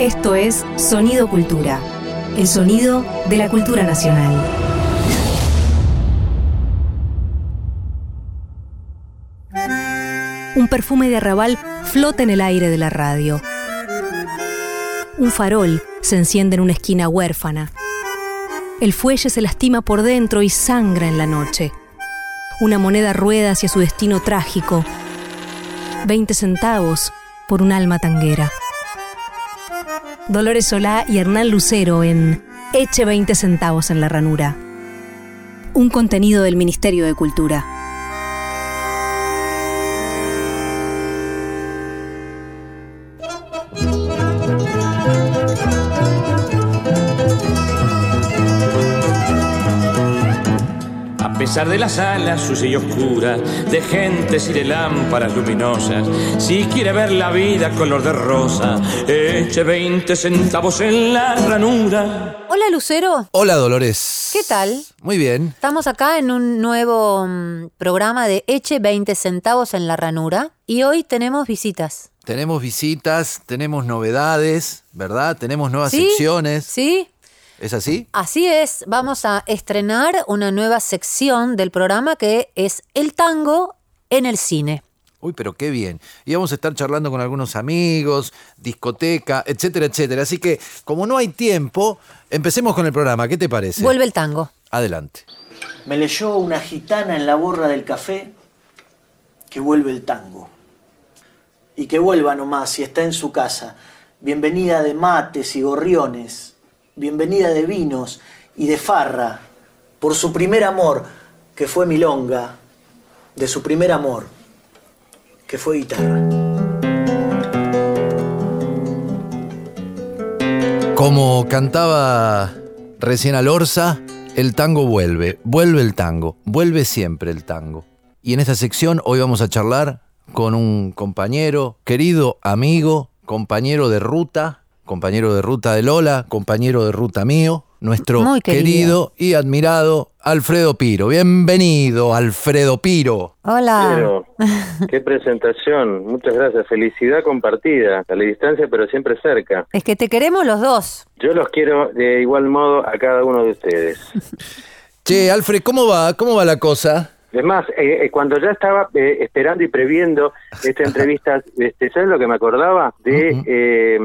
Esto es Sonido Cultura, el sonido de la cultura nacional. Un perfume de arrabal flota en el aire de la radio. Un farol se enciende en una esquina huérfana. El fuelle se lastima por dentro y sangra en la noche. Una moneda rueda hacia su destino trágico. Veinte centavos por un alma tanguera. Dolores Solá y Hernán Lucero en Eche 20 centavos en la ranura. Un contenido del Ministerio de Cultura. Pesar de las alas sucia y oscura, de gentes y de lámparas luminosas, si quiere ver la vida color de rosa, eche 20 centavos en la ranura. Hola Lucero, Hola Dolores. ¿qué tal? Muy bien. Estamos acá en un nuevo mm, programa de Eche 20 centavos en la ranura y hoy tenemos visitas. Tenemos visitas, tenemos novedades, ¿verdad? Tenemos nuevas ¿Sí? secciones. ¿Sí? ¿Es así? Así es, vamos a estrenar una nueva sección del programa que es el tango en el cine. Uy, pero qué bien. Y vamos a estar charlando con algunos amigos, discoteca, etcétera, etcétera. Así que, como no hay tiempo, empecemos con el programa. ¿Qué te parece? Vuelve el tango. Adelante. Me leyó una gitana en la borra del café que vuelve el tango. Y que vuelva nomás si está en su casa. Bienvenida de mates y gorriones. Bienvenida de vinos y de farra. Por su primer amor, que fue milonga. De su primer amor, que fue guitarra. Como cantaba recién Alorza, el tango vuelve. Vuelve el tango. Vuelve siempre el tango. Y en esta sección hoy vamos a charlar con un compañero, querido amigo, compañero de ruta, compañero de ruta de Lola, compañero de ruta mío, nuestro Muy querido. y admirado Alfredo Piro. Bienvenido, Alfredo Piro. Hola. Pero, qué presentación. Muchas gracias. Felicidad compartida. A la distancia, pero siempre cerca. Es que te queremos los dos. Yo los quiero de igual modo a cada uno de ustedes. Che, Alfred, ¿cómo va? ¿Cómo va la cosa? Es más, eh, eh, cuando ya estaba eh, esperando y previendo esta entrevista, este, ¿sabes lo que me acordaba? De eh,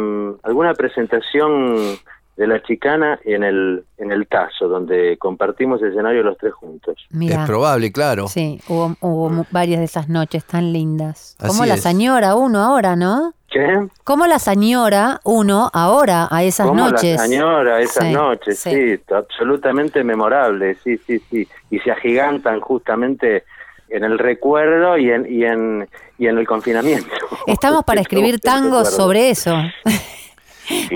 alguna presentación de la chicana en el, en el Tazo, donde compartimos escenario los tres juntos. Mira. Es probable, claro. Sí, hubo, hubo mu- varias de esas noches tan lindas. Como la señora uno ahora, ¿no? ¿Qué? Como la señora uno ahora a esas Como noches. la señora, esas Sí, noches, sí. sí. absolutamente memorable, sí, sí, sí. Y se agigantan justamente en el recuerdo y en, y en, y en el confinamiento. Estamos para escribir tangos sobre eso. Claro,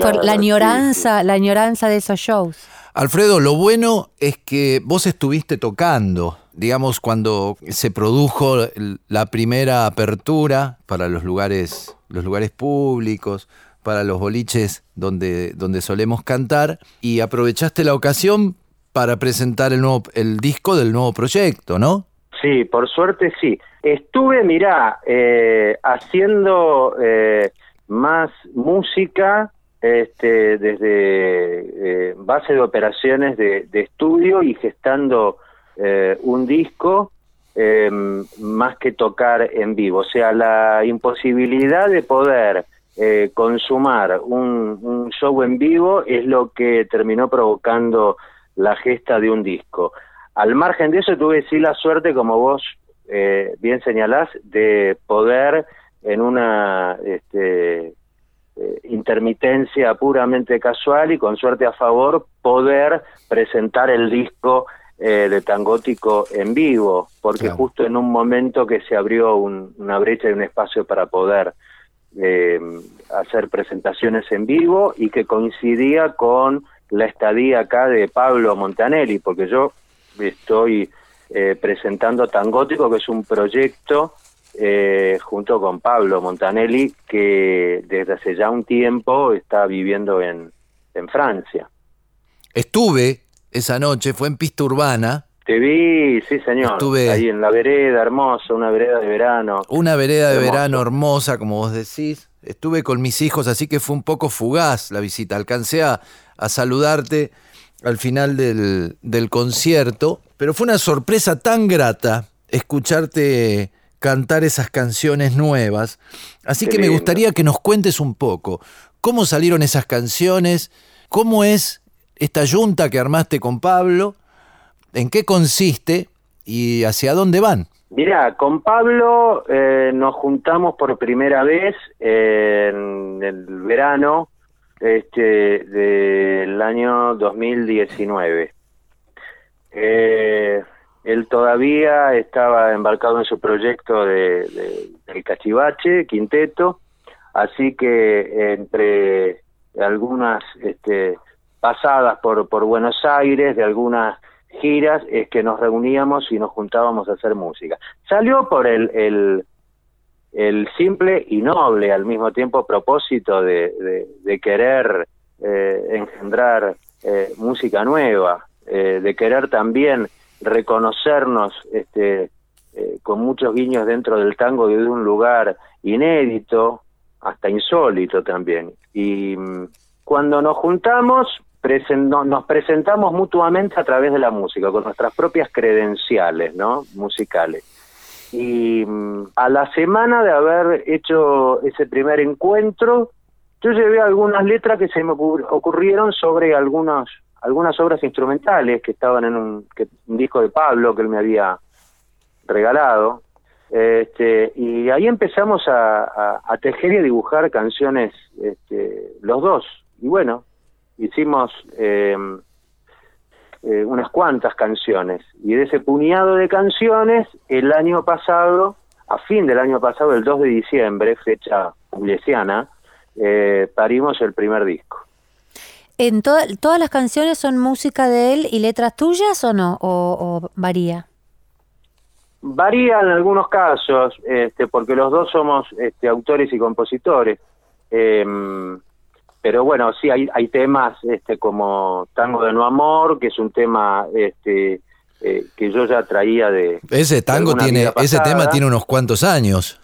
Por la sí, añoranza, la añoranza de esos shows. Alfredo, lo bueno es que vos estuviste tocando, digamos, cuando se produjo la primera apertura para los lugares, los lugares públicos, para los boliches donde, donde solemos cantar, y aprovechaste la ocasión para presentar el, nuevo, el disco del nuevo proyecto, ¿no? Sí, por suerte sí. Estuve, mirá, eh, haciendo eh, más música este, desde eh, base de operaciones de, de estudio y gestando eh, un disco eh, más que tocar en vivo. O sea, la imposibilidad de poder eh, consumar un, show en vivo es lo que terminó provocando la gesta de un disco. Al margen de eso, tuve sí la suerte, como vos eh, bien señalás, de poder en una este, eh, intermitencia puramente casual y con suerte a favor, poder presentar el disco eh, de Tangótico en vivo, porque Claro. justo en un momento que se abrió un- una brecha y un espacio para poder eh, hacer presentaciones en vivo y que coincidía con la estadía acá de Pablo Montanelli, porque yo estoy eh, presentando Tangótico, que es un proyecto eh, junto con Pablo Montanelli, que desde hace ya un tiempo está viviendo en, en Francia. Estuve esa noche, fue en pista urbana, Te vi, sí señor, Estuve- ahí en la vereda, hermosa, una vereda de verano. una vereda de verano hermosa, como vos decís, estuve con mis hijos, así que fue un poco fugaz la visita. Alcancé a, a saludarte al final del, del concierto, pero fue una sorpresa tan grata escucharte cantar esas canciones nuevas. Así Qué que me lindo. gustaría que nos cuentes un poco cómo salieron esas canciones, cómo es esta yunta que armaste con Pablo, en qué consiste y hacia dónde van. Mirá, con Pablo eh, nos juntamos por primera vez en el verano este, del año 2019. Eh, él todavía estaba embarcado en su proyecto de, de- del Cachivache, Quinteto, así que entre algunas este, pasadas por, por Buenos Aires, de algunas giras, es que nos reuníamos y nos juntábamos a hacer música. Salió por el, el, simple y noble al mismo tiempo propósito de, de- de querer eh, engendrar eh, música nueva, eh, de querer también reconocernos este, con muchos guiños dentro del tango desde un lugar inédito, hasta insólito también. Y mm, cuando nos juntamos, nos presentamos mutuamente a través de la música, con nuestras propias credenciales ¿no? musicales. Y mm, a la semana de haber hecho ese primer encuentro, yo llevé algunas letras que se me ocur- ocurrieron sobre algunos, algunas obras instrumentales que estaban en un, disco de Pablo que él me había regalado. Este, y ahí empezamos a, a- a tejer y a dibujar canciones este, los dos. Y bueno, hicimos eh, eh, unas cuantas canciones. Y de ese puñado de canciones, el año pasado, a fin del año pasado, el 2 de diciembre, fecha juliesiana, eh, parimos el primer disco. ¿En toda- todas las canciones son música de él y letras tuyas o no? ¿O, o varía? Varía en algunos casos, este, porque los dos somos este, autores y compositores. Em, pero bueno, sí, hay, hay temas este, como Tango de No Amor, que es un tema este, eh, que yo ya traía de... Ese tango tiene, ese tema tiene unos cuantos años.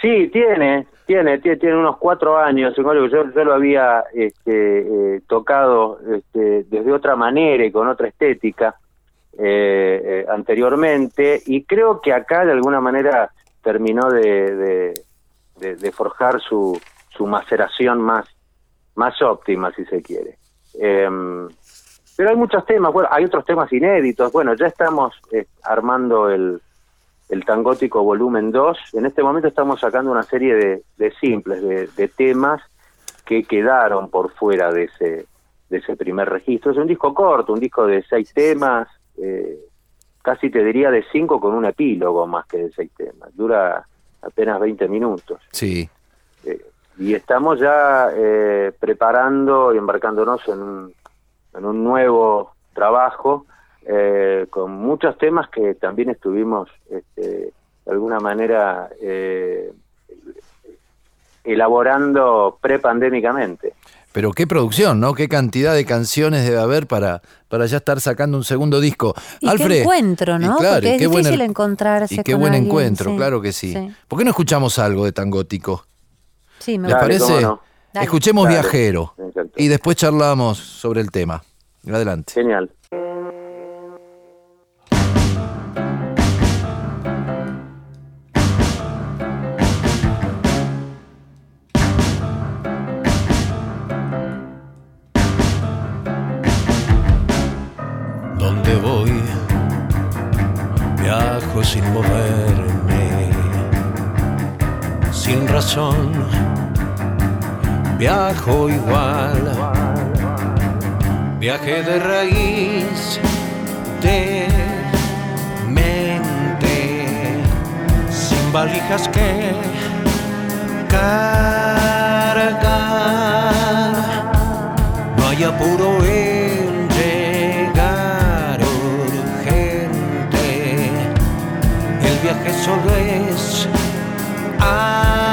Sí, tiene, tiene, tiene, tiene unos cuatro años. Yo, yo lo había este, eh, tocado este, desde otra manera y con otra estética eh, eh, anteriormente y creo que acá de alguna manera terminó de, de, de- de forjar su, su maceración más, más óptima, si se quiere. Em, pero hay muchos temas, bueno, hay otros temas inéditos. Bueno, ya estamos eh, armando el, el Tangótico Volumen 2. En este momento estamos sacando una serie de, de simples, de, de temas que quedaron por fuera de ese, de ese primer registro. Es un disco corto, un disco de seis temas, eh, casi te diría de cinco con un epílogo más que de seis temas. Dura apenas 20 minutos. Sí. Eh, y estamos ya eh, preparando y embarcándonos en un, en un nuevo trabajo eh, con muchos temas que también estuvimos este, de alguna manera eh, elaborando prepandémicamente. Pero qué producción, ¿no? Qué cantidad de canciones debe haber para, para ya estar sacando un segundo disco. Y qué Alfred, encuentro, ¿no? y claro, Porque es qué buen- difícil encontrarse Y qué con buen alguien, encuentro, sí, claro que sí. sí. ¿Por qué no escuchamos algo de Tangótico? Sí, me ¿Les Dale, parece. no. Escuchemos Dale, Viajero y después charlamos sobre el tema. Adelante. Genial. Viajo igual, viaje de raíz, de mente, sin valijas que cargar. No hay apuro en llegar urgente. El viaje solo es andar.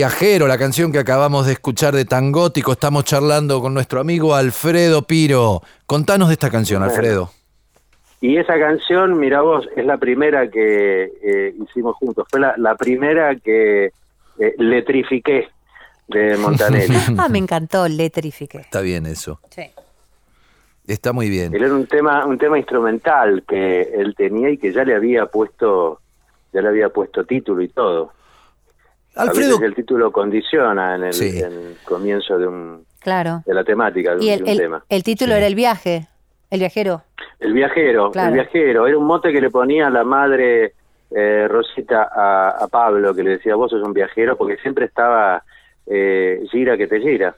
Viajero, la canción que acabamos de escuchar de Tangótico. Estamos charlando con nuestro amigo Alfredo Piro. Contanos de esta canción, Alfredo. Y esa canción, mira vos, es la primera que eh, hicimos juntos. Fue la, la primera que eh, letrifiqué de Montanelli. Ah, me encantó, letrifique. Está bien eso. Sí. Está muy bien. Él era un tema, un tema instrumental que él tenía y que ya le había puesto, ya le había puesto título y todo. A Alfredo, veces el título condiciona en el, Sí. en el comienzo de un Claro. de la temática de, Y un- el, de un el- tema. el título Sí. era El viaje, El viajero. El viajero, Claro. el viajero, era un mote que le ponía la madre eh, Rosita a, a Pablo, que le decía, vos sos un viajero, porque siempre estaba eh, gira que te gira.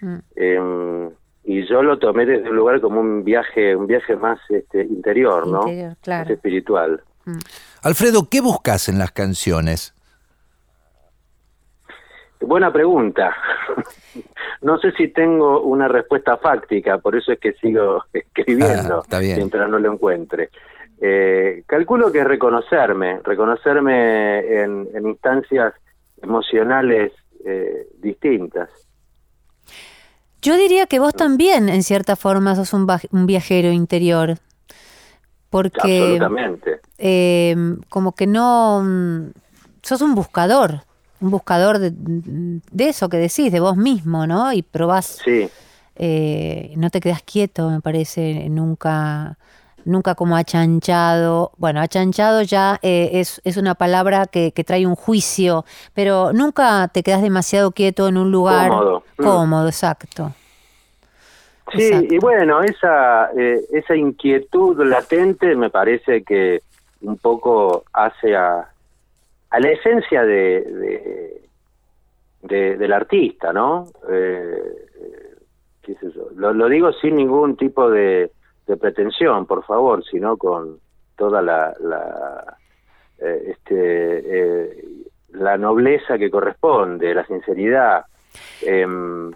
Mm. Eh, y yo lo tomé desde un lugar como un viaje, un viaje más este, interior, ¿no? Interior, claro. Más espiritual. Alfredo, ¿qué buscas en las canciones? Buena pregunta. No sé si tengo una respuesta fáctica, por eso es que sigo escribiendo Ah, está bien. mientras no lo encuentre. Eh, calculo que reconocerme, reconocerme en, en instancias emocionales eh, distintas. Yo diría que vos también, en cierta forma, sos un viajero interior. Porque Absolutamente. eh, como que no... mm, Sos un buscador, un buscador de, de eso que decís, de vos mismo, ¿no? Y probás, Sí, eh, no te quedas quieto, me parece, nunca nunca como achanchado. Bueno, achanchado ya eh, es, es una palabra que, que trae un juicio, pero nunca te quedas demasiado quieto en un lugar Cómodo. Mm. cómodo, exacto. sí, Exacto. y bueno, esa, eh, esa inquietud latente me parece que un poco hace a, a la esencia de, de- de- del artista, ¿no? Eh, qué lo digo sin ningún tipo de, de pretensión, por favor, sino con toda la, la eh, este, eh, la nobleza que corresponde, la sinceridad. Em,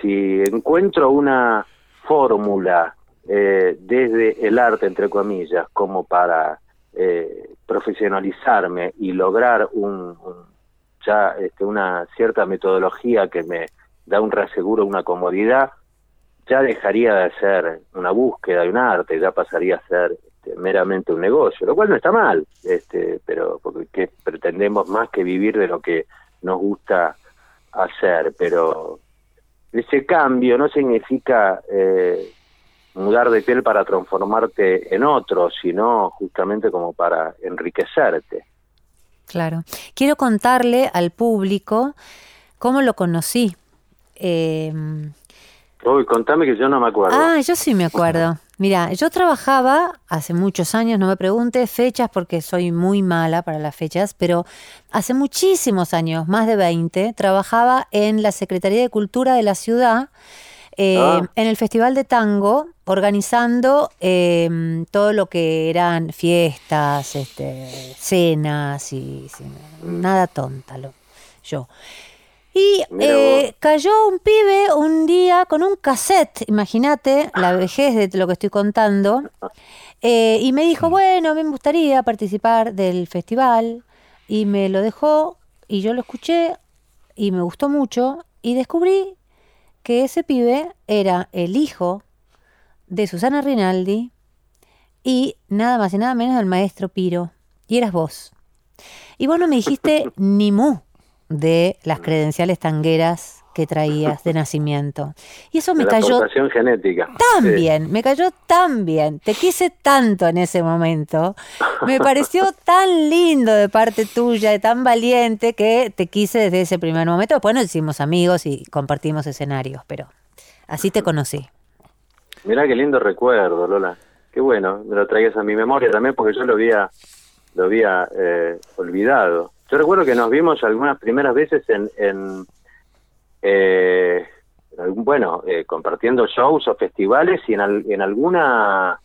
si encuentro una fórmula eh, desde el arte, entre comillas, como para eh, profesionalizarme y lograr un, ya este, una cierta metodología que me da un reaseguro, una comodidad, ya dejaría de ser una búsqueda de un arte, ya pasaría a ser este, meramente un negocio, lo cual no está mal, este, pero porque que pretendemos más que vivir de lo que nos gusta hacer, pero ese cambio no significa eh, mudar de piel para transformarte en otro, sino justamente como para enriquecerte. Claro. Quiero contarle al público cómo lo conocí. Eh, Uy, contame que yo no me acuerdo. ah, yo sí me acuerdo. Mira, yo trabajaba hace muchos años, no me preguntes fechas porque soy muy mala para las fechas, pero hace muchísimos años, más de 20, trabajaba en la Secretaría de Cultura de la ciudad, eh, Ah. en el Festival de Tango, organizando eh, todo lo que eran fiestas, este, cenas y nada tonta, lo, yo. Y eh, cayó un pibe un día con un cassette, imagínate la vejez de lo que estoy contando, eh, y me dijo, bueno, me gustaría participar del festival, y me lo dejó, y yo lo escuché, y me gustó mucho, y descubrí que ese pibe era el hijo de Susana Rinaldi y nada más y nada menos del maestro Piro, y eras vos. Y vos no me dijiste ni mu de las credenciales tangueras que traías de nacimiento. Y eso me la cayó genética. tan Sí. bien, me cayó tan bien, te quise tanto en ese momento, me pareció tan lindo de parte tuya, y tan valiente, que te quise desde ese primer momento. Después nos hicimos amigos y compartimos escenarios, pero así te conocí. Mirá qué lindo recuerdo, Lola. Qué bueno, me lo traigas a mi memoria también porque yo lo había, lo había eh, olvidado. Yo recuerdo que nos vimos algunas primeras veces en, en eh, bueno, eh, compartiendo shows o festivales y en, al- en alguna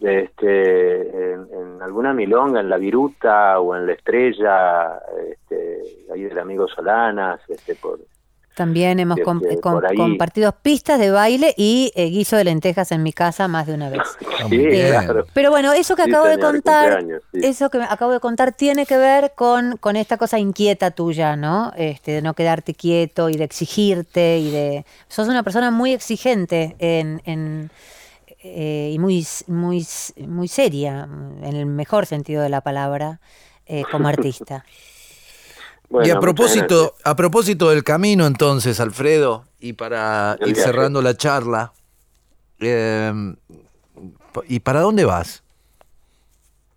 este en, en alguna milonga en la viruta o en la estrella este, ahí del amigo Solanas este por También hemos com- ahí. compartido pistas de baile y eh, guiso de lentejas en mi casa más de una vez. sí, claro. Pero bueno, eso que Sí, acabo de contar, sí. eso que acabo de contar tiene que ver con, con esta cosa inquieta tuya, ¿no? Este, de no quedarte quieto y de exigirte y de... Sos una persona muy exigente en, en, eh, y muy, muy, muy seria, en el mejor sentido de la palabra, eh, como artista. Bueno, y a propósito, a propósito del camino entonces, Alfredo, y para ir viaje. cerrando la charla, eh, ¿y para dónde vas?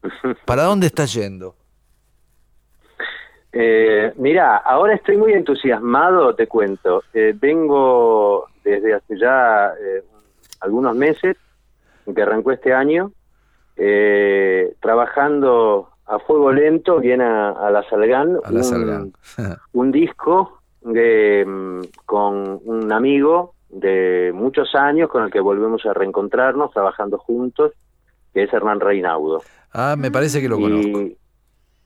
¿Para dónde estás yendo? Eh, mira, ahora estoy muy entusiasmado, te cuento. Eh, vengo desde hace ya eh, algunos meses, que arrancó este año, eh, trabajando a fuego lento, bien a, a la Salgan, A la un, Salgan. un disco de, mm, con un amigo de muchos años con el que volvemos a reencontrarnos trabajando juntos, que es Hernán Reinaudo. ah, me parece que lo conozco. Y,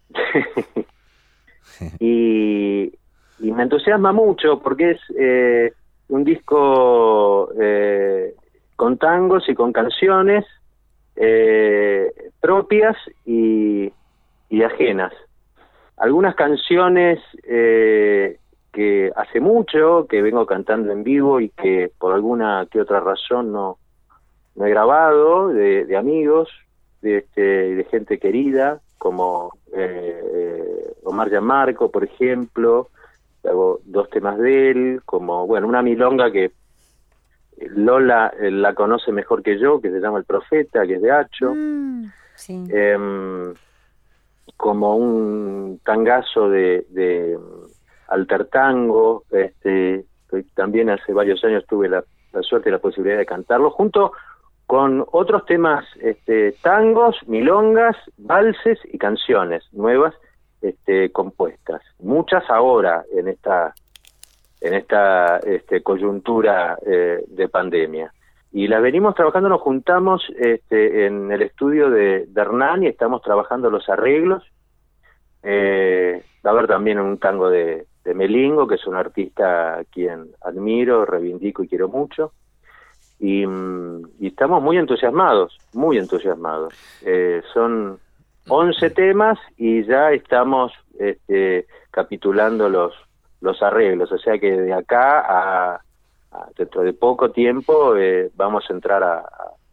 y, y me entusiasma mucho porque es eh, un disco eh, con tangos y con canciones eh, propias y, y ajenas. Algunas canciones eh, que hace mucho que vengo cantando en vivo y que por alguna que otra razón no, no he grabado, de, de amigos, de, este, de gente querida, como eh, eh, Omar Gianmarco, por ejemplo, hago dos temas de él, como, bueno, una milonga que Lola eh, la conoce mejor que yo, que se llama El Profeta, que es de Hacho, Mm, sí. em, como un tangazo de, de alter tango, este, también hace varios años tuve la, la suerte y la posibilidad de cantarlo, junto con otros temas este, tangos, milongas, valses y canciones nuevas este, compuestas. Muchas ahora en esta en esta este, coyuntura eh, de pandemia. Y las venimos trabajando, nos juntamos este, en el estudio de, de Hernán y estamos trabajando los arreglos. Eh, va a haber también un tango de, Melingo, que es un artista a quien admiro, reivindico y quiero mucho. Y, mm, estamos muy entusiasmados, muy entusiasmados. Eh, son 11 temas y ya estamos este, capitulando los, los arreglos, o sea que de acá a dentro de poco tiempo eh, vamos a entrar a,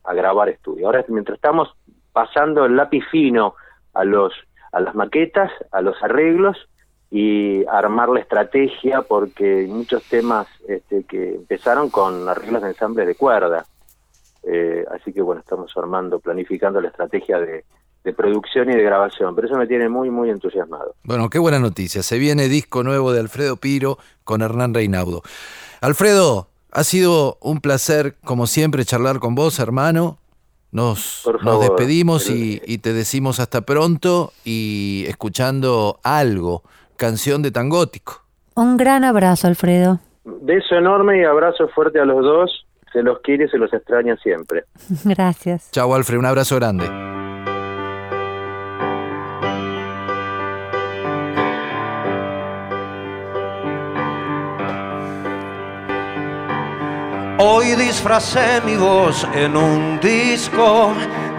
a- grabar estudio. Ahora, mientras estamos pasando el lápiz fino a los a las maquetas, a los arreglos y armar la estrategia porque muchos temas este, que empezaron con arreglos de ensambles de cuerda. Eh, así que bueno, estamos armando, planificando la estrategia de producción y de grabación, pero eso me tiene muy, muy entusiasmado. Bueno, qué buena noticia. Se viene disco nuevo de Alfredo Piro con Hernán Reinaudo. Alfredo, ha sido un placer, como siempre, charlar con vos, hermano. Nos, nos despedimos y, y te decimos hasta pronto y escuchando algo, canción de Tangótico. Un gran abrazo, Alfredo. Beso enorme y abrazo fuerte a los dos. Se los quiere y se los extraña siempre. Gracias. Chau, Alfred, un abrazo grande. Hoy disfracé mi voz en un disco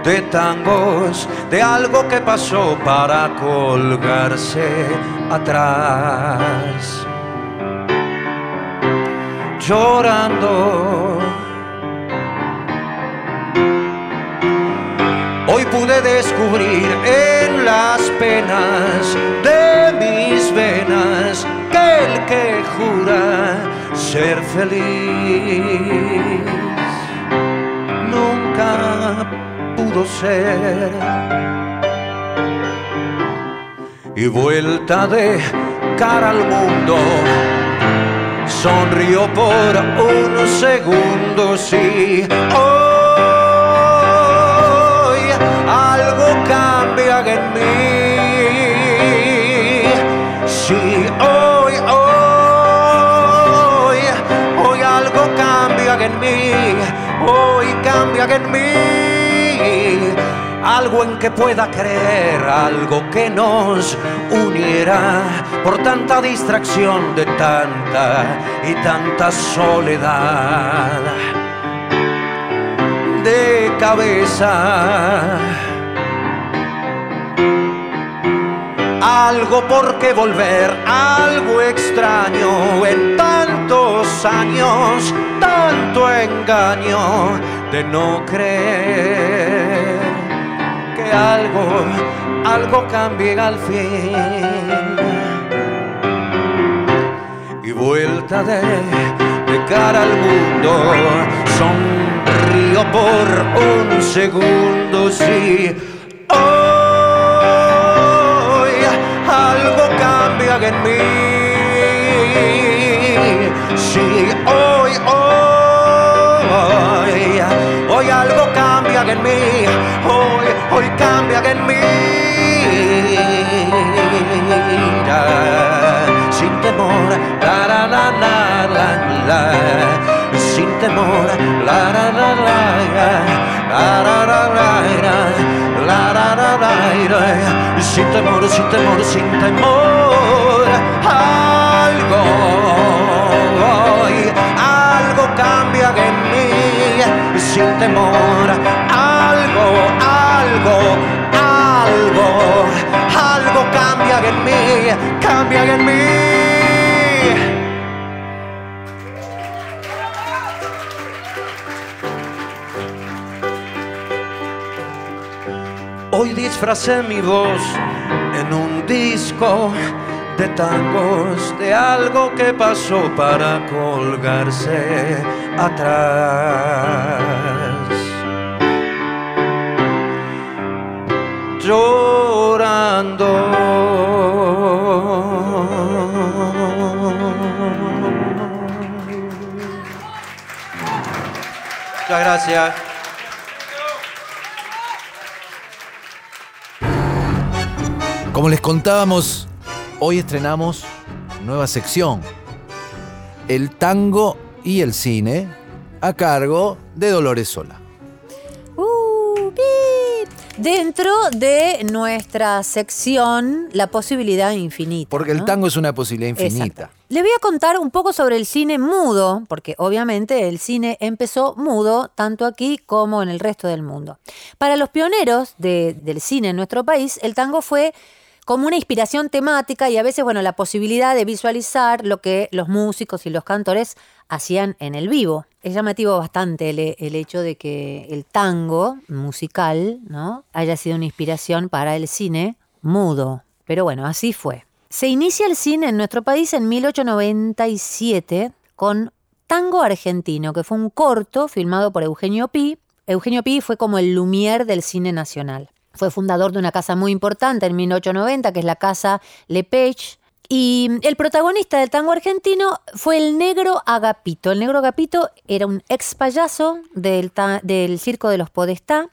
de tangos, de algo que pasó para colgarse atrás. Llorando. Hoy pude descubrir en las penas de mis venas que el que jura ser feliz nunca pudo ser. Y vuelta de cara al mundo, sonrió por un segundo, sí. Hoy en mí. Algo en que pueda creer, algo que nos uniera por tanta distracción de tanta y tanta soledad de cabeza. Algo por qué volver, algo extraño en tantos años, tanto engaño de no creer que algo, algo cambie al fin y vuelta de, cara al mundo. Sonrío por un segundo, sí. Hoy algo cambia en mí. Sí, hoy, hoy, hoy algo cambia en mí. Hoy, hoy cambia en mí. Sin temor, la la la la la. Sin temor, la la la la la la la la la la. Sin temor, sin temor, sin temor. Algo, hoy, algo cambia en. Sin temor, algo, algo, algo, algo cambia en mí, cambia en mí. Hoy disfracé mi voz en un disco de tangos, de algo que pasó para colgarse atrás. Llorando. Muchas gracias. Como les contábamos, hoy estrenamos nueva sección. El tango y el cine a cargo de Dolores Sola. Uh. Dentro de nuestra sección La posibilidad infinita. Porque el ¿no? tango es una posibilidad infinita. Exacto. Le voy a contar un poco sobre el cine mudo, porque obviamente el cine empezó mudo tanto aquí como en el resto del mundo. Para los pioneros de- del cine en nuestro país, el tango fue como una inspiración temática y a veces, bueno, la posibilidad de visualizar lo que los músicos y los cantores hacían en el vivo. Es llamativo bastante el, hecho de que el tango musical, ¿no? haya sido una inspiración para el cine mudo. Pero bueno, así fue. Se inicia el cine en nuestro país en 1897 con Tango Argentino, que fue un corto filmado por Eugenio Pi. Eugenio Pi fue como el Lumière del cine nacional. Fue fundador de una casa muy importante en 1890, que es la Casa Lepage, Y el protagonista del tango argentino fue el negro Agapito. El negro Agapito era un ex payaso del, del Circo de los Podestá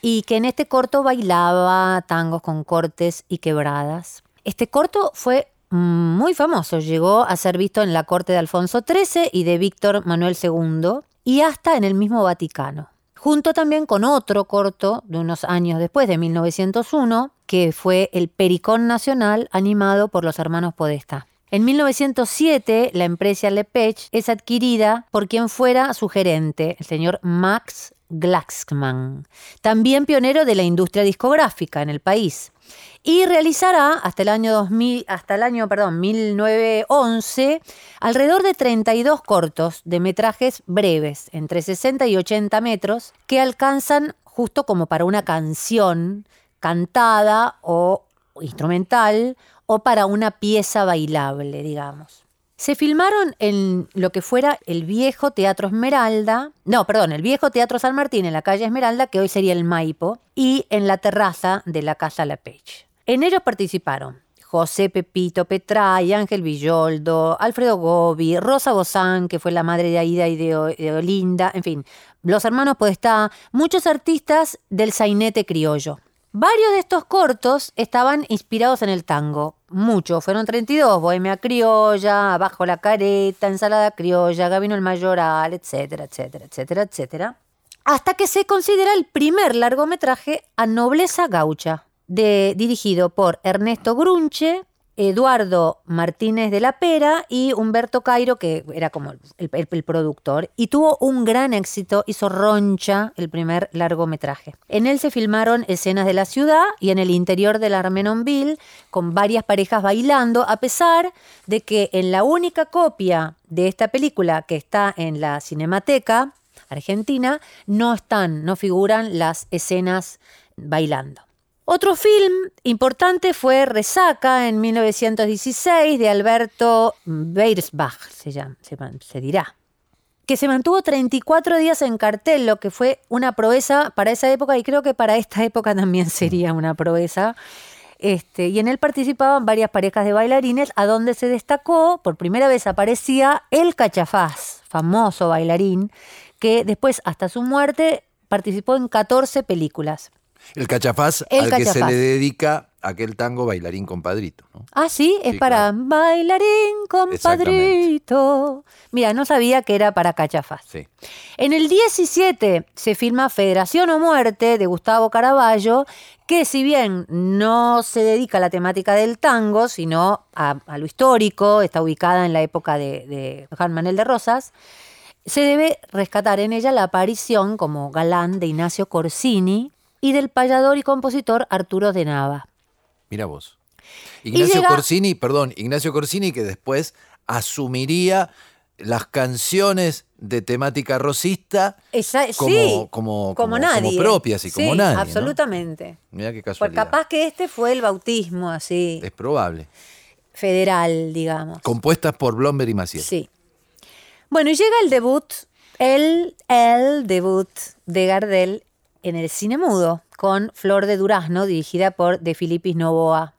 y que en este corto bailaba tangos con cortes y quebradas. Este corto fue muy famoso, llegó a ser visto en la corte de Alfonso XIII y de Víctor Manuel II y hasta en el mismo Vaticano. Junto también con otro corto de unos años después, de 1901, que fue El Pericón Nacional, animado por los hermanos Podestá. En 1907, la empresa Lepech es adquirida por quien fuera su gerente, el señor Max Glaxman, también pionero de la industria discográfica en el país. Y realizará hasta el año 2000, hasta el año, perdón, 1911 alrededor de 32 cortos de metrajes breves, entre 60 y 80 metros, que alcanzan justo como para una canción cantada o instrumental o para una pieza bailable, digamos. Se filmaron en lo que fuera el viejo Teatro Esmeralda, no, perdón, el viejo Teatro San Martín en la calle Esmeralda, que hoy sería el Maipo, y en la terraza de la Casa Lepage. En ellos participaron José Pepito Petray, Ángel Villoldo, Alfredo Gobi, Rosa Bozán, que fue la madre de Aida y de, de Olinda, en fin, los hermanos Podestá, muchos artistas del sainete criollo. Varios de estos cortos estaban inspirados en el tango. Muchos, fueron 32, Bohemia Criolla, Bajo la Careta, Ensalada Criolla, Gabino el Mayoral, etcétera, etcétera, etcétera, etcétera. Hasta que se considera el primer largometraje a nobleza gaucha, de- dirigido por Ernesto Grunche, Eduardo Martínez de la Pera y Humberto Cairo, que era como el, productor, y tuvo un gran éxito, hizo Roncha, el primer largometraje. En él se filmaron escenas de la ciudad y en el interior del Armenonville, con varias parejas bailando, a pesar de que en la única copia de esta película que está en la Cinemateca Argentina, no están, no figuran las escenas bailando. Otro film importante fue Resaca en 1916 de Alberto Beirsbach, se, llama, se, man- se dirá, que se mantuvo 34 días en cartel, lo que fue una proeza para esa época y creo que para esta época también sería una proeza. Este, y en él participaban varias parejas de bailarines, a donde se destacó, por primera vez aparecía el Cachafaz, famoso bailarín, que después, hasta su muerte, participó en 14 películas. El cachafaz El al que se le dedica aquel tango bailarín compadrito. ¿no? Ah, sí, es Sí, para claro. bailarín compadrito. Mira, no sabía que era para Cachafaz. Sí. En el 17 se filma Federación o Muerte de Gustavo Caraballo, que si bien no se dedica a la temática del tango, sino a, a lo histórico, está ubicada en la época de, de Juan Manuel de Rosas, se debe rescatar en ella la aparición como galán de Ignacio Corsini y del payador y compositor Arturo de Nava. Mira vos. Ignacio llega- Corsini, perdón, Ignacio Corsini que después asumiría las canciones de temática rosista Esa- como, sí, como, como nadie. propias y como Sí, nadie. ¿no? Absolutamente. Mira qué Pues casualidad. capaz que este fue el bautismo así, Es probable. federal, digamos. Compuestas por Blomberg y Maciel. Sí. Bueno, y llega el debut, el, el debut de Gardel en el cine mudo, con Flor de Durazno, dirigida por De Filipis Novoa.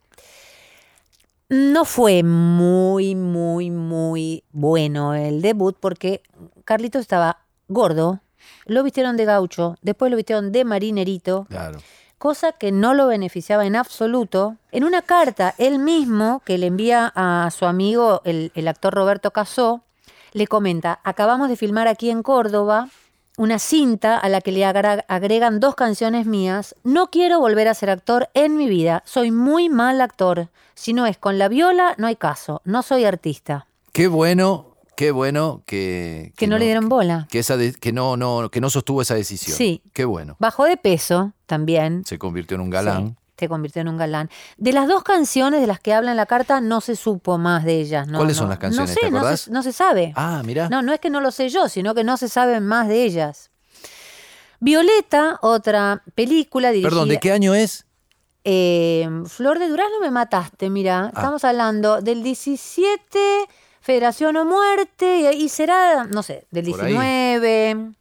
No fue muy, muy, muy bueno el debut porque Carlitos estaba gordo, lo vistieron de gaucho, después lo vistieron de marinerito, Claro. cosa que no lo beneficiaba en absoluto. En una carta, él mismo, que le envía a su amigo, el, el actor Roberto Casó, le comenta, acabamos de filmar aquí en Córdoba una cinta a la que le agregan dos canciones mías. No quiero volver a ser actor en mi vida. Soy muy mal actor. Si no es con la viola, no hay caso. No soy artista. Qué bueno, qué bueno que... Que no le dieron bola. Que, esa de- que, no, no, que no sostuvo esa decisión. Sí. Qué bueno. Bajó de peso también. Se convirtió en un galán. Sí, se convirtió en un galán. De las dos canciones de las que habla en la carta, no se supo más de ellas. No, ¿Cuáles no. son las canciones? No sé, ¿Te no se, no se sabe. Ah, mirá. No, no es que no lo sé yo, sino que no se sabe más de ellas. Violeta, otra película dirigida... Perdón, ¿de qué año es? Eh, Flor de Durazno me mataste, mira. Ah. Estamos hablando del 17, Federación o Muerte, y será, no sé, del Por ahí. 19.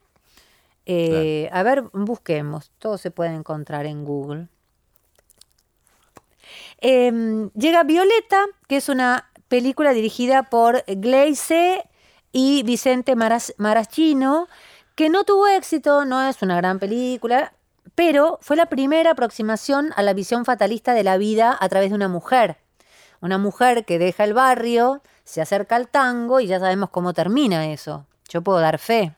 Eh, A ver, busquemos. Todo se puede encontrar en Google. Eh, llega Violeta, que es una película dirigida por Gleise y Vicente Maras- Maraschino, que no tuvo éxito, no es una gran película, pero fue la primera aproximación a la visión fatalista de la vida a través de una mujer. Una mujer que deja el barrio, se acerca al tango y ya sabemos cómo termina eso. Yo puedo dar fe.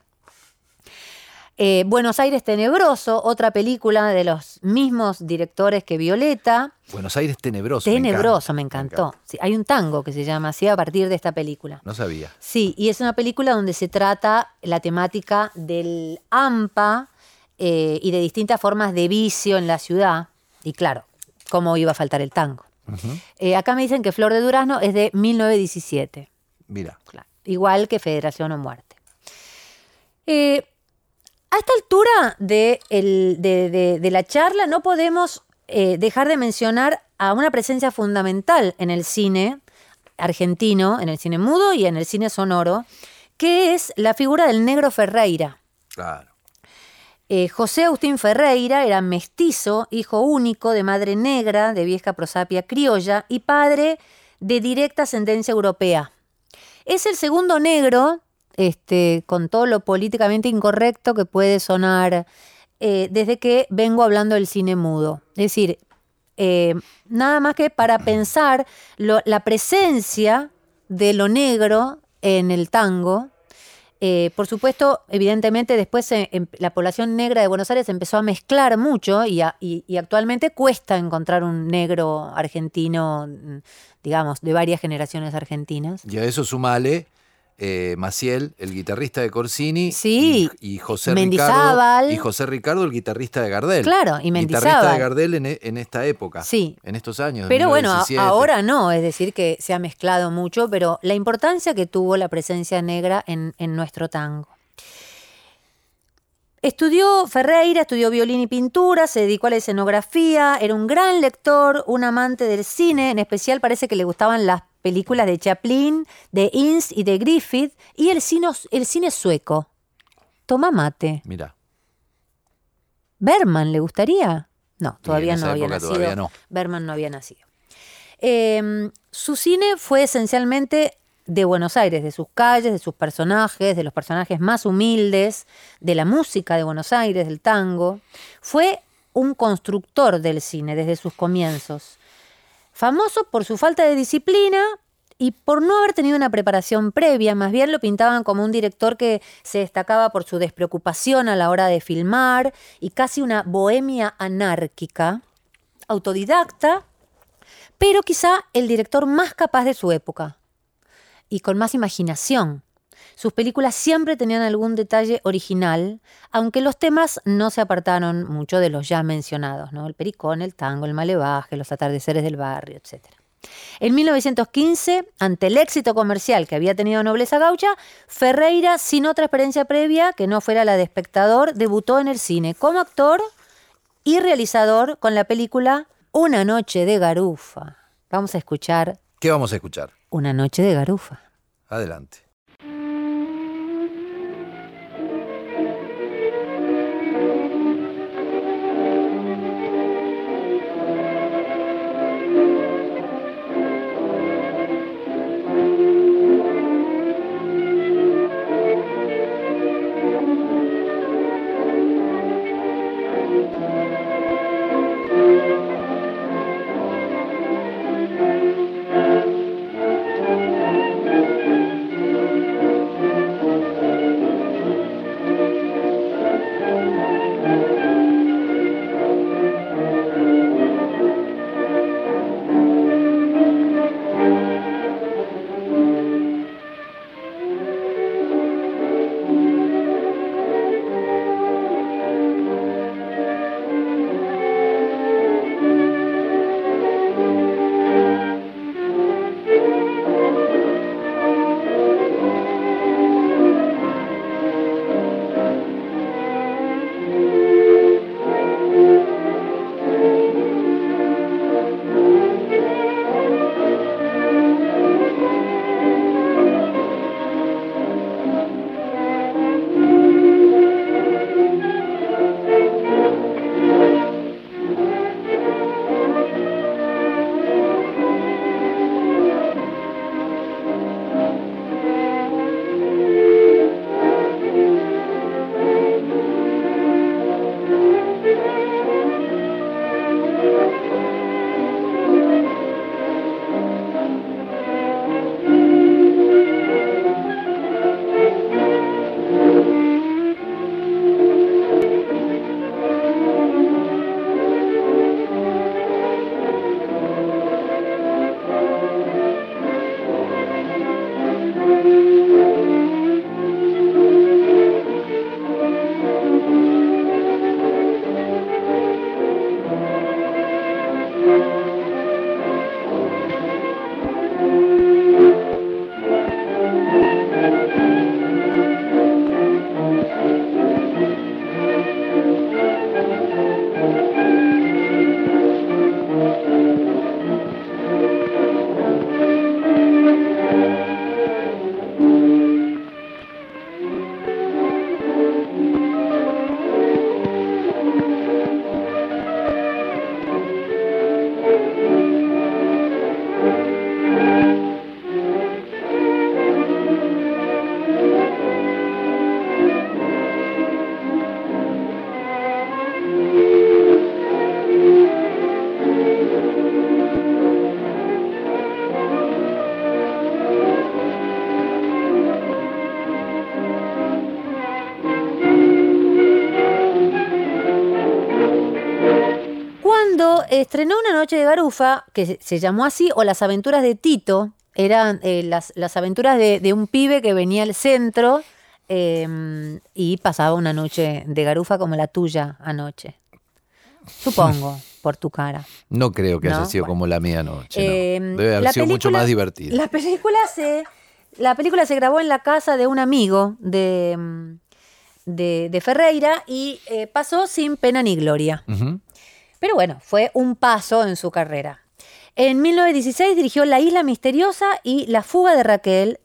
Eh, Buenos Aires Tenebroso, otra película de los mismos directores que Violeta. Buenos Aires tenebroso. Tenebroso, me, encanta, encantó. Sí, hay un tango que se llama así a partir de esta película. No sabía. Sí, y es una película donde se trata la temática del AMPA eh, y de distintas formas de vicio en la ciudad. Y claro, cómo iba a faltar el tango. Eh, acá me dicen que Flor de Durazno es de 1917. Mira. Claro. Igual que Federación o Muerte. Eh, a esta altura de, el- de- de- de la charla no podemos eh, dejar de mencionar a una presencia fundamental en el cine argentino, en el cine mudo y en el cine sonoro, que es la figura del negro Ferreira. Claro. Eh, José Agustín Ferreira era mestizo, hijo único de madre negra, de vieja prosapia criolla y padre de directa ascendencia europea. Es el segundo negro, este, con todo lo políticamente incorrecto que puede sonar eh, desde que vengo hablando del cine mudo. Es decir, eh, nada más que para pensar la presencia de lo negro en el tango. Eh, por supuesto, evidentemente después em- la población negra de Buenos Aires empezó a mezclar mucho y- y actualmente cuesta encontrar un negro argentino, mm, digamos, de varias generaciones argentinas. Y a eso sumale eh, Maciel, el guitarrista de Corsini. Sí, Y, y José. Ricardo. Y José Ricardo, el guitarrista de Gardel. Claro, y Guitarrista Mendizábal. de Gardel en, en esta época. Sí. En estos años. Pero bueno, a- 1917. ahora no, es decir, que se ha mezclado mucho, pero la importancia que tuvo la presencia negra en, en nuestro tango. Estudió Ferreira, estudió violín y pintura, se dedicó a la escenografía, era un gran lector, un amante del cine, en especial parece que le gustaban las películas de Chaplin, de Ince y de Griffith, y el cine, el cine sueco. Toma mate. Mira. ¿Berman le gustaría? No, todavía no había nacido. todavía no. Berman no había nacido. Eh, su cine fue esencialmente de Buenos Aires, de sus calles, de sus personajes, de los personajes más humildes, de la música de Buenos Aires, del tango. Fue un constructor del cine desde sus comienzos. Famoso por su falta de disciplina y por no haber tenido una preparación previa, más bien lo pintaban como un director que se destacaba por su despreocupación a la hora de filmar y casi una bohemia anárquica, autodidacta, pero quizá el director más capaz de su época y con más imaginación. Sus películas siempre tenían algún detalle original, aunque los temas no se apartaron mucho de los ya mencionados, ¿no? El pericón, el tango, el malevaje, los atardeceres del barrio, etc. En 1915, ante el éxito comercial que había tenido Nobleza Gaucha, Ferreira, sin otra experiencia previa que no fuera la de espectador, debutó en el cine como actor y realizador con la película Una noche de garufa. Vamos a escuchar ¿Qué vamos a escuchar? Una noche de garufa. Adelante. Noche de Garufa, que se- llamó así, o Las Aventuras de Tito, eran eh, las, las aventuras de, de un pibe que venía al centro eh, y pasaba una noche de Garufa como la tuya anoche. Supongo, por tu cara. No creo que No, haya sido bueno. como la medianoche. no. Eh, Debe haber sido mucho más divertida. La película se, la película se grabó en la casa de un amigo de, mm, de, de Ferreira y eh, pasó sin pena ni gloria. Ujú. Pero bueno, fue un paso en su carrera. En 1916 dirigió La Isla Misteriosa y La Fuga de Raquel,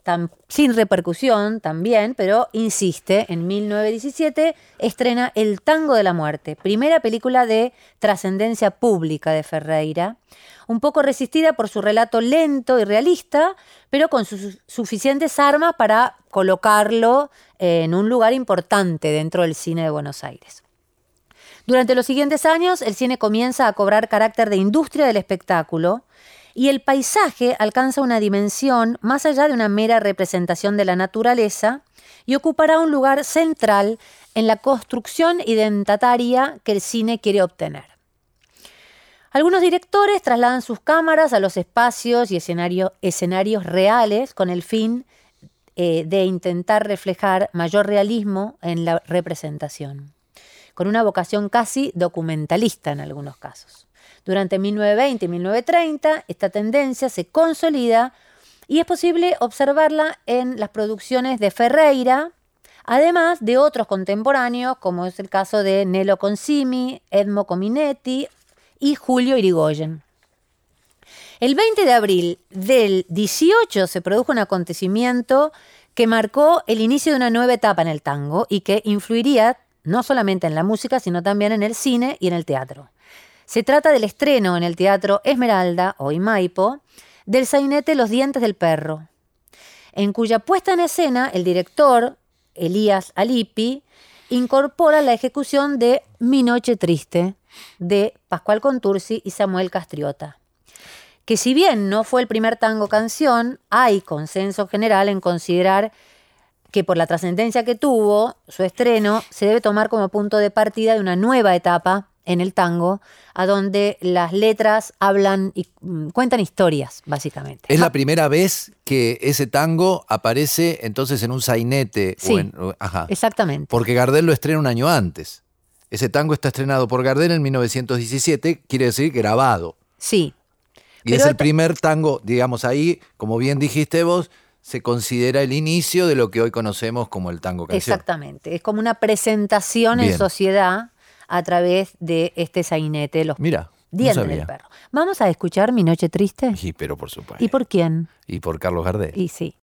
sin repercusión también, pero insiste, en 1917 estrena El Tango de la Muerte, primera película de trascendencia pública de Ferreira, un poco resistida por su relato lento y realista, pero con sus suficientes armas para colocarlo en un lugar importante dentro del cine de Buenos Aires. Durante los siguientes años, el cine comienza a cobrar carácter de industria del espectáculo y el paisaje alcanza una dimensión más allá de una mera representación de la naturaleza y ocupará un lugar central en la construcción identitaria que el cine quiere obtener. Algunos directores trasladan sus cámaras a los espacios y escenario- escenarios reales con el fin eh, de intentar reflejar mayor realismo en la representación con una vocación casi documentalista en algunos casos. Durante 1920 y 1930, esta tendencia se consolida y es posible observarla en las producciones de Ferreira, además de otros contemporáneos, como es el caso de Nelo Consimi, Edmo Cominetti y Julio Irigoyen. El 20 de abril del 18 se produjo un acontecimiento que marcó el inicio de una nueva etapa en el tango y que influiría no solamente en la música, sino también en el cine y en el teatro. Se trata del estreno en el Teatro Esmeralda, hoy Maipo, del sainete Los dientes del perro, en cuya puesta en escena el director, Elías Alipi, incorpora la ejecución de Mi Noche Triste, de Pascual Contursi y Samuel Castriota que si bien no fue el primer tango canción, hay consenso general en considerar que por la trascendencia que tuvo su estreno, se debe tomar como punto de partida de una nueva etapa en el tango, a donde las letras hablan y mm, cuentan historias, básicamente. Es la primera vez que ese tango aparece entonces en un sainete. Sí. o en- o- ajá. Exactamente. Porque Gardel lo estrena un año antes. Ese tango está estrenado por Gardel en 1917, quiere decir grabado. Sí. Y Pero es el primer tango, digamos, ahí, como bien dijiste vos, se considera el inicio de lo que hoy conocemos como el tango canción. Exactamente. Es como una presentación en sociedad a través de este sainete, los Mira, no dientes sabía. del perro. Vamos a escuchar Mi Noche Triste. Y, pero por supuesto. ¿Y por quién? Y por Carlos Gardel. Y sí.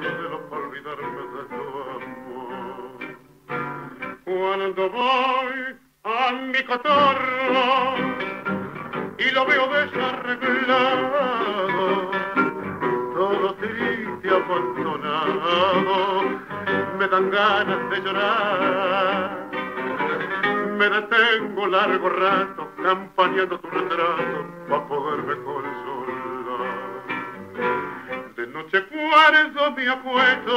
Para olvidarme de tu amor. Cuando voy a mi cotorro y lo veo desarreglado, todo triste, abandonado, me dan ganas de llorar. Me detengo largo rato campaneando tu retrato para poderme consolar. Noche cuarto mi apuesto,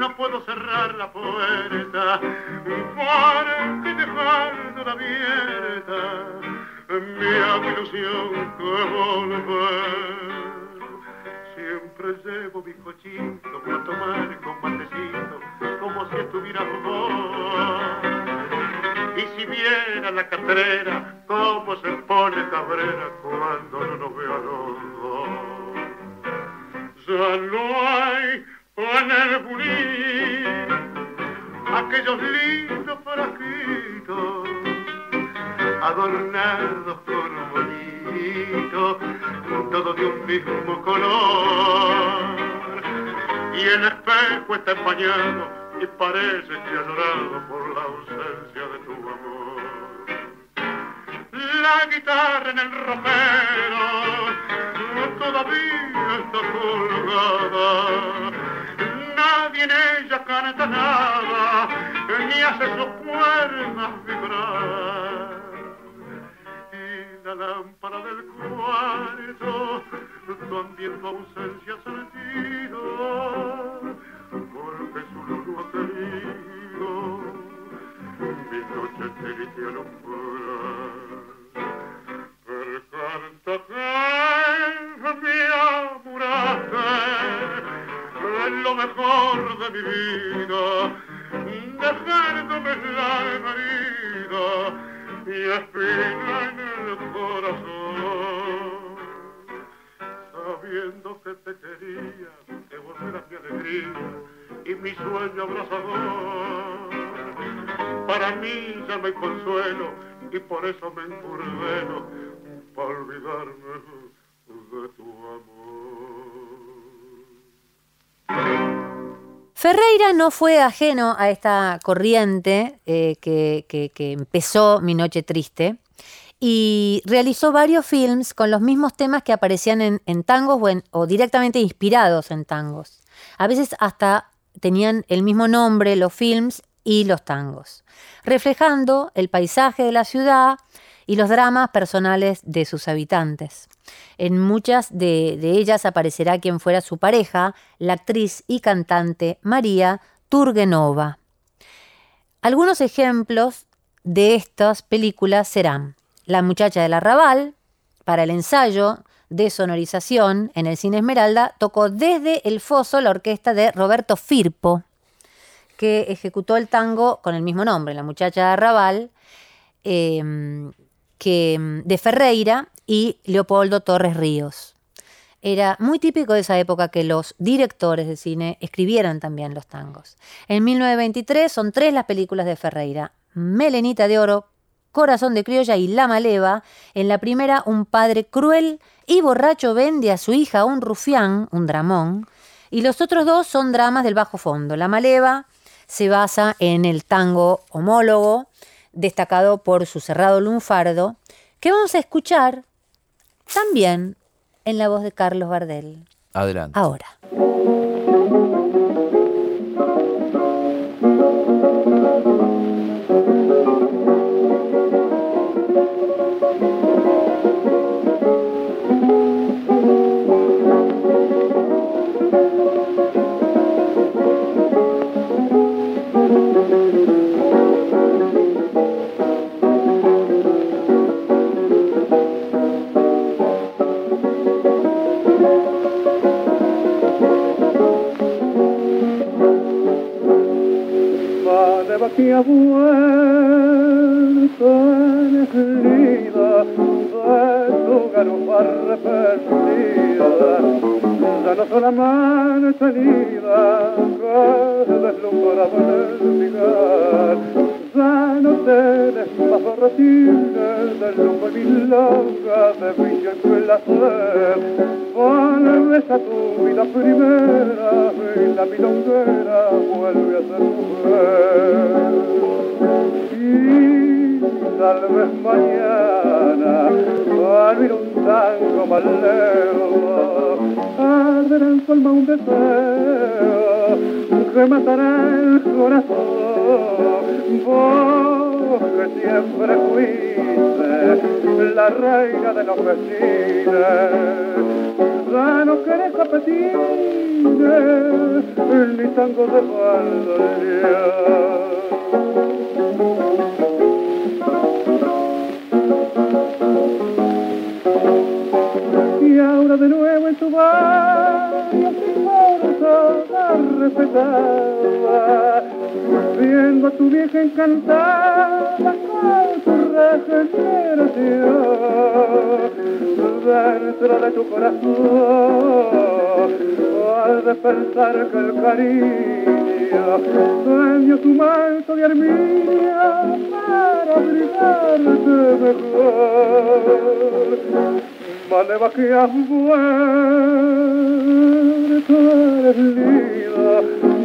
no puedo cerrar la puerta porque dejándola abierta me hago ilusión que volver. Siempre llevo mi cochito para tomar con matecito como si estuviera vos. Y si viera la catrera, cómo se pone cabrera cuando no nos veo a los. No hay en el bulín aquellos lindos frasquitos adornados con bonito todo de un mismo color. Y el espejo está empañado y parece que ha llorado por la ausencia de tu amor. La guitarra en el ropero todavía colgada. Nadie en ella canta nada, ni hace sus cuerdas vibrar. Y la lámpara del cuarto también tu ausencia sentido, porque su luz ha querido mi noche triste alumbrar. Mejor de mi vida, dejándome la herida y espina en el corazón. Sabiendo que te quería, que vos eras mi alegría y mi sueño abrazador. Para mí ya no hay consuelo y por eso me encurdeno para olvidarme de tu amor. Ferreira no fue ajeno a esta corriente eh, que, empezó Mi Noche Triste y realizó varios films con los mismos temas que aparecían en, tangos o directamente inspirados en tangos. A veces hasta tenían el mismo nombre los films y los tangos, reflejando el paisaje de la ciudad y los dramas personales de sus habitantes. En muchas de, ellas aparecerá quien fuera su pareja, la actriz y cantante María Turgenova. Algunos ejemplos de estas películas serán La muchacha del arrabal, para el ensayo de sonorización en el Cine Esmeralda, tocó desde el foso la orquesta de Roberto Firpo, que ejecutó el tango con el mismo nombre, La muchacha de arrabal, eh, que, de Ferreira y Leopoldo Torres Ríos. Era muy típico de esa época que los directores de cine escribieran también los tangos. En 1923 son tres las películas de Ferreira. Melenita de Oro, Corazón de Criolla y La Maleva. En la primera, un padre cruel y borracho vende a su hija un rufián, un dramón. Y los otros dos son dramas del bajo fondo. La Maleva se basa en el tango homólogo, destacado por su cerrado lunfardo, que vamos a escuchar también en la voz de Carlos Bardel. Adelante. Ahora. Placer. Vuelves a tu vida primera y la milonguera vuelve a ser mujer. Y tal vez mañana al oír un tango más lejos en su alma un deseo que matará el corazón. Vos que siempre fuiste la reina de los vecinos. Ya no querés apetines ni tango de Y ahora de nuevo en tu barrio sin respetada, viendo a tu vieja encantada con tu regeneración. Dentro de tu corazón al despertar que el cariño sueño tu manto de arminia para brillarte mejor Maneva que has vuelto eres lida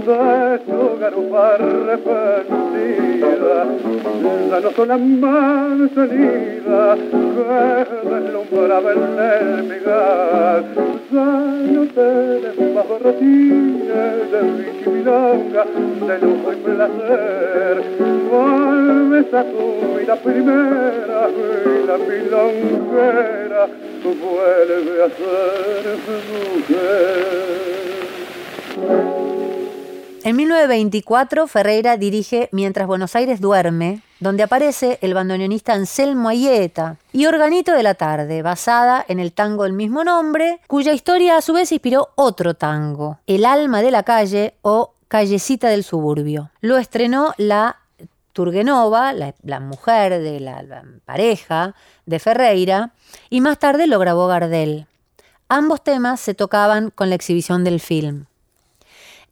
de tu garupa arrepentida ya no son las manzanida que deslumbraba el elmigar ya no tienes más rotines de bichi milonga de lujo y placer. Vuelves a tu vida primera la milonguera En 1924, Ferreira dirige Mientras Buenos Aires duerme, donde aparece el bandoneonista Anselmo Ayeta, y Organito de la Tarde, basada en el tango del mismo nombre, cuya historia a su vez inspiró otro tango, El alma de la calle o Callecita del suburbio. Lo estrenó la Turgenova, la, mujer de la, la pareja de Ferreira, y más tarde lo grabó Gardel. Ambos temas se tocaban con la exhibición del film.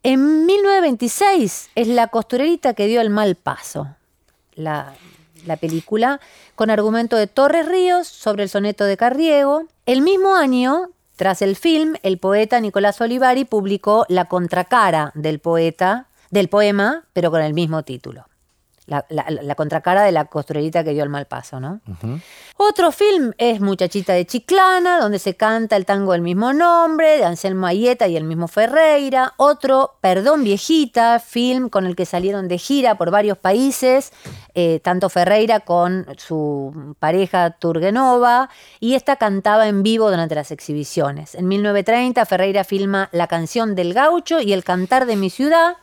En 1926 es La costurerita que dio el mal paso, la, la película con argumento de Torres Ríos sobre el soneto de Carriego. El mismo año, tras el film, el poeta Nicolás Olivari publicó la contracara del poeta, del poema, pero con el mismo título. La, la- la contracara de la costurerita que dio el mal paso, ¿no? Otro film es Muchachita de Chiclana, donde se canta el tango del mismo nombre, de Anselmo Ayeta y el mismo Ferreira. Otro, Perdón Viejita, film con el que salieron de gira por varios países, eh, tanto Ferreira con su pareja Turgenova, y esta cantaba en vivo durante las exhibiciones. En 1930 Ferreira filma La canción del gaucho y El cantar de mi ciudad.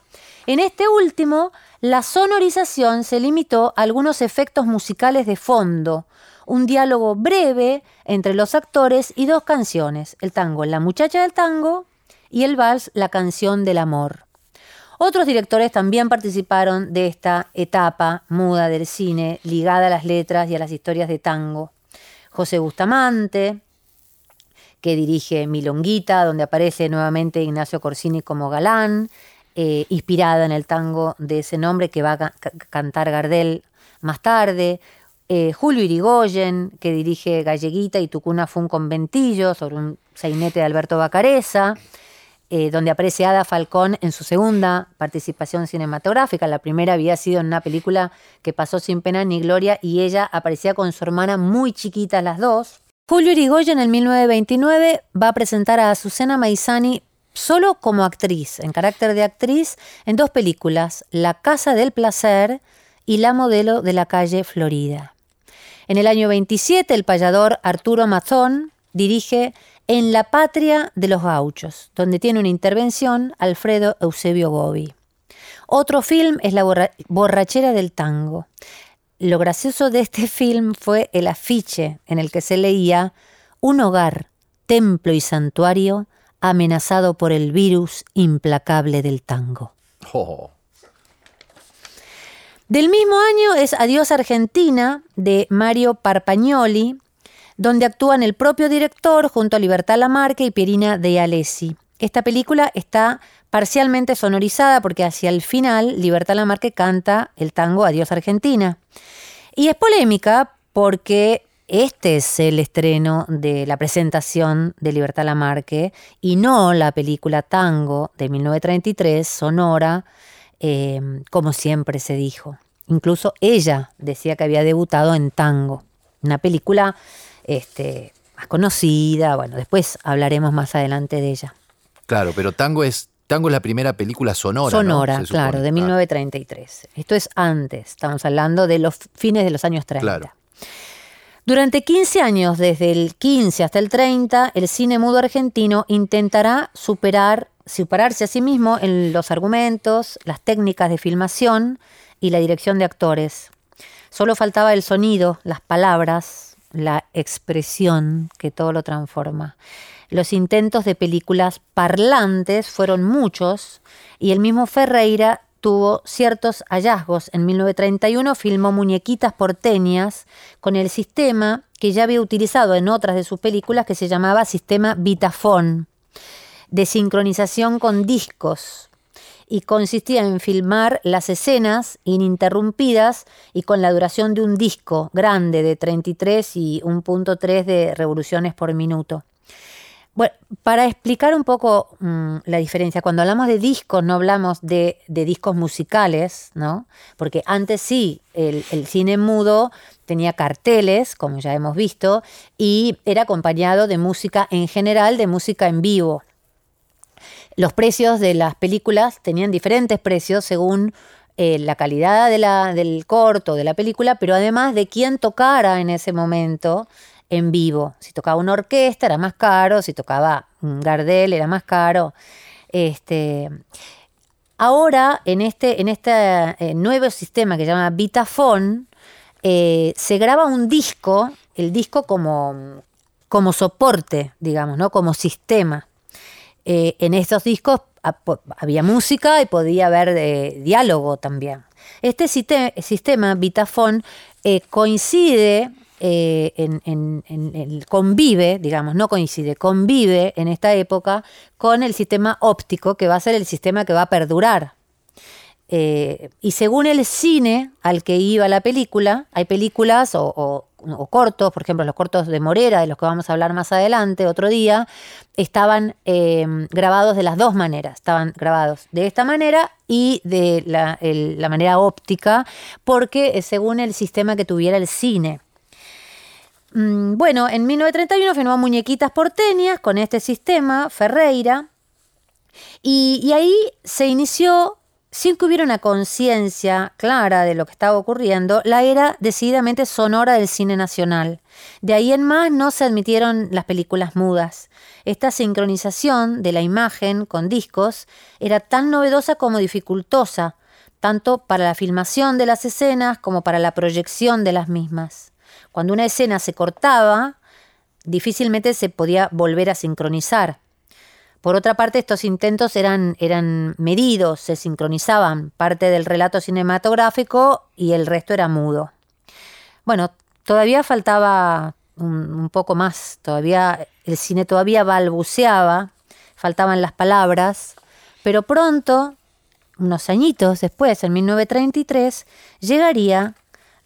En este último, la sonorización se limitó a algunos efectos musicales de fondo, un diálogo breve entre los actores y dos canciones, el tango La muchacha del tango y el vals La canción del amor. Otros directores también participaron de esta etapa muda del cine ligada a las letras y a las historias de tango. José Bustamante, que dirige Milonguita, donde aparece nuevamente Ignacio Corsini como galán, eh, inspirada en el tango de ese nombre que va a ca- ca- cantar Gardel más tarde. Eh, Julio Irigoyen, que dirige Galleguita y Tu cuna fue un conventillo, sobre un sainete de Alberto Bacareza, eh, donde aparece Ada Falcón en su segunda participación cinematográfica. La primera había sido en una película que pasó sin pena ni gloria y ella aparecía con su hermana muy chiquitas las dos. Julio Irigoyen en 1929 va a presentar a Azucena Maizani solo como actriz, en carácter de actriz, en dos películas, La Casa del Placer y La Modelo de la Calle Florida. En el año 27, el payador Arturo Mazón dirige En la Patria de los Gauchos, donde tiene una intervención Alfredo Eusebio Gobi. Otro film es La borra- Borrachera del Tango. Lo gracioso de este film fue el afiche en el que se leía Un hogar, templo y santuario amenazado por el virus implacable del tango. Oh, Del mismo año es Adiós Argentina de Mario Parpagnoli, donde actúan el propio director junto a Libertad Lamarque y Pierina de Alessi. Esta película está parcialmente sonorizada porque hacia el final Libertad Lamarque canta el tango Adiós Argentina. Y es polémica porque este es el estreno de la presentación de Libertad Lamarque y no la película Tango de 1933, sonora, eh, como siempre se dijo. Incluso ella decía que había debutado en Tango, una película este, más conocida. Bueno, después hablaremos más adelante de ella. claro, pero Tango es, Tango es la primera película sonora. ¿no? Sonora, claro, de 1933. Esto es antes, estamos hablando de los fines de los años 30. Claro. Durante 15 años, desde el 15 hasta el 30, el cine mudo argentino intentará superar, superarse a sí mismo en los argumentos, las técnicas de filmación y la dirección de actores. Solo faltaba el sonido, las palabras, la expresión que todo lo transforma. Los intentos de películas parlantes fueron muchos y el mismo Ferreira tuvo ciertos hallazgos. En 1931 filmó Muñequitas porteñas con el sistema que ya había utilizado en otras de sus películas que se llamaba sistema Vitafone, de sincronización con discos. y consistía en filmar las escenas ininterrumpidas y con la duración de un disco grande de 33 y 1.3 de revoluciones por minuto. Bueno, para explicar un poco mm, la diferencia, cuando hablamos de discos no hablamos de, discos musicales, ¿no? Porque antes sí, el, cine mudo tenía carteles, como ya hemos visto, y era acompañado de música en general, de música en vivo. Los precios de las películas tenían diferentes precios según eh, la calidad del corto, de la película, pero además de quién tocara en ese momento en vivo. Si tocaba una orquesta era más caro, si tocaba un Gardel era más caro. Este, ahora, en este, en este eh, nuevo sistema que se llama Vitafone, eh, se graba un disco, el disco como, como soporte, digamos, ¿no? como sistema. Eh, en estos discos ah, había música y podía haber diálogo también. Este sistema Vitafone coincide eh, convive, digamos, no coincide, convive en esta época con el sistema óptico, que va a ser el sistema que va a perdurar. Eh, y según el cine al que iba la película, hay películas o, cortos, por ejemplo, los cortos de Morera, de los que vamos a hablar más adelante, otro día, estaban eh, grabados de las dos maneras. Estaban grabados de esta manera y de la, manera óptica, porque según el sistema que tuviera el cine. Mm, Bueno, en 1931 firmó Muñequitas Porteñas con este sistema, Ferreira, y, y ahí se inició, sin que hubiera una conciencia clara de lo que estaba ocurriendo, la era decididamente sonora del cine nacional. De ahí en más no se admitieron las películas mudas. Esta sincronización de la imagen con discos era tan novedosa como dificultosa, tanto para la filmación de las escenas como para la proyección de las mismas. Cuando una escena se cortaba, difícilmente se podía volver a sincronizar. Por otra parte, estos intentos eran, eran medidos, se sincronizaban parte del relato cinematográfico y el resto era mudo. Bueno, todavía faltaba un, poco más, todavía el cine todavía balbuceaba, faltaban las palabras, pero pronto, unos añitos después, en 1933, llegaría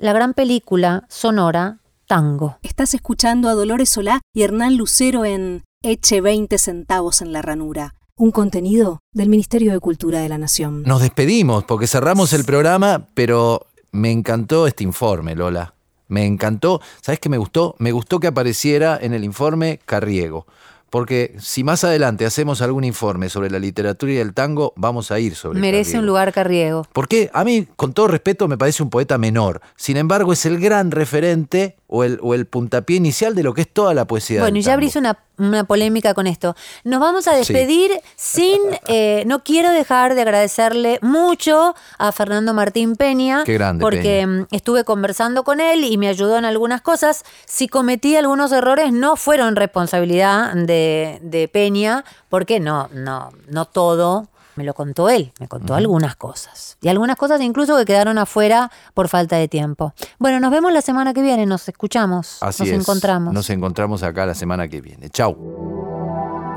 la gran película sonora Tango. Estás escuchando a Dolores Solá y Hernán Lucero en Eche 20 centavos en la ranura, un contenido del Ministerio de Cultura de la Nación. Nos despedimos porque cerramos el programa, pero me encantó este informe, Lola. Me encantó. ¿Sabes qué me gustó? Me gustó que apareciera en el informe Carriego. Porque si más adelante hacemos algún informe sobre la literatura y el tango, vamos a ir sobre Merece Carriego. un lugar Carriego. Porque a mí, con todo respeto, me parece un poeta menor. Sin embargo, es el gran referente o el, o el puntapié inicial de lo que es toda la poesía. Bueno, del y ya abrís una, una polémica con esto. Nos vamos a despedir sin, eh, no quiero dejar de agradecerle mucho a Fernando Martín Peña, Qué grande, porque Peña. mm, estuve conversando con él y me ayudó en algunas cosas. Si cometí algunos errores, no fueron responsabilidad de, de Peña, porque no, no, no todo. Me lo contó él, me contó algunas cosas. Y algunas cosas incluso que quedaron afuera por falta de tiempo. Bueno, nos vemos la semana que viene, nos escuchamos, Así nos es. encontramos. Nos encontramos acá la semana que viene. Chau.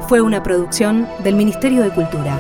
Fue una producción del Ministerio de Cultura.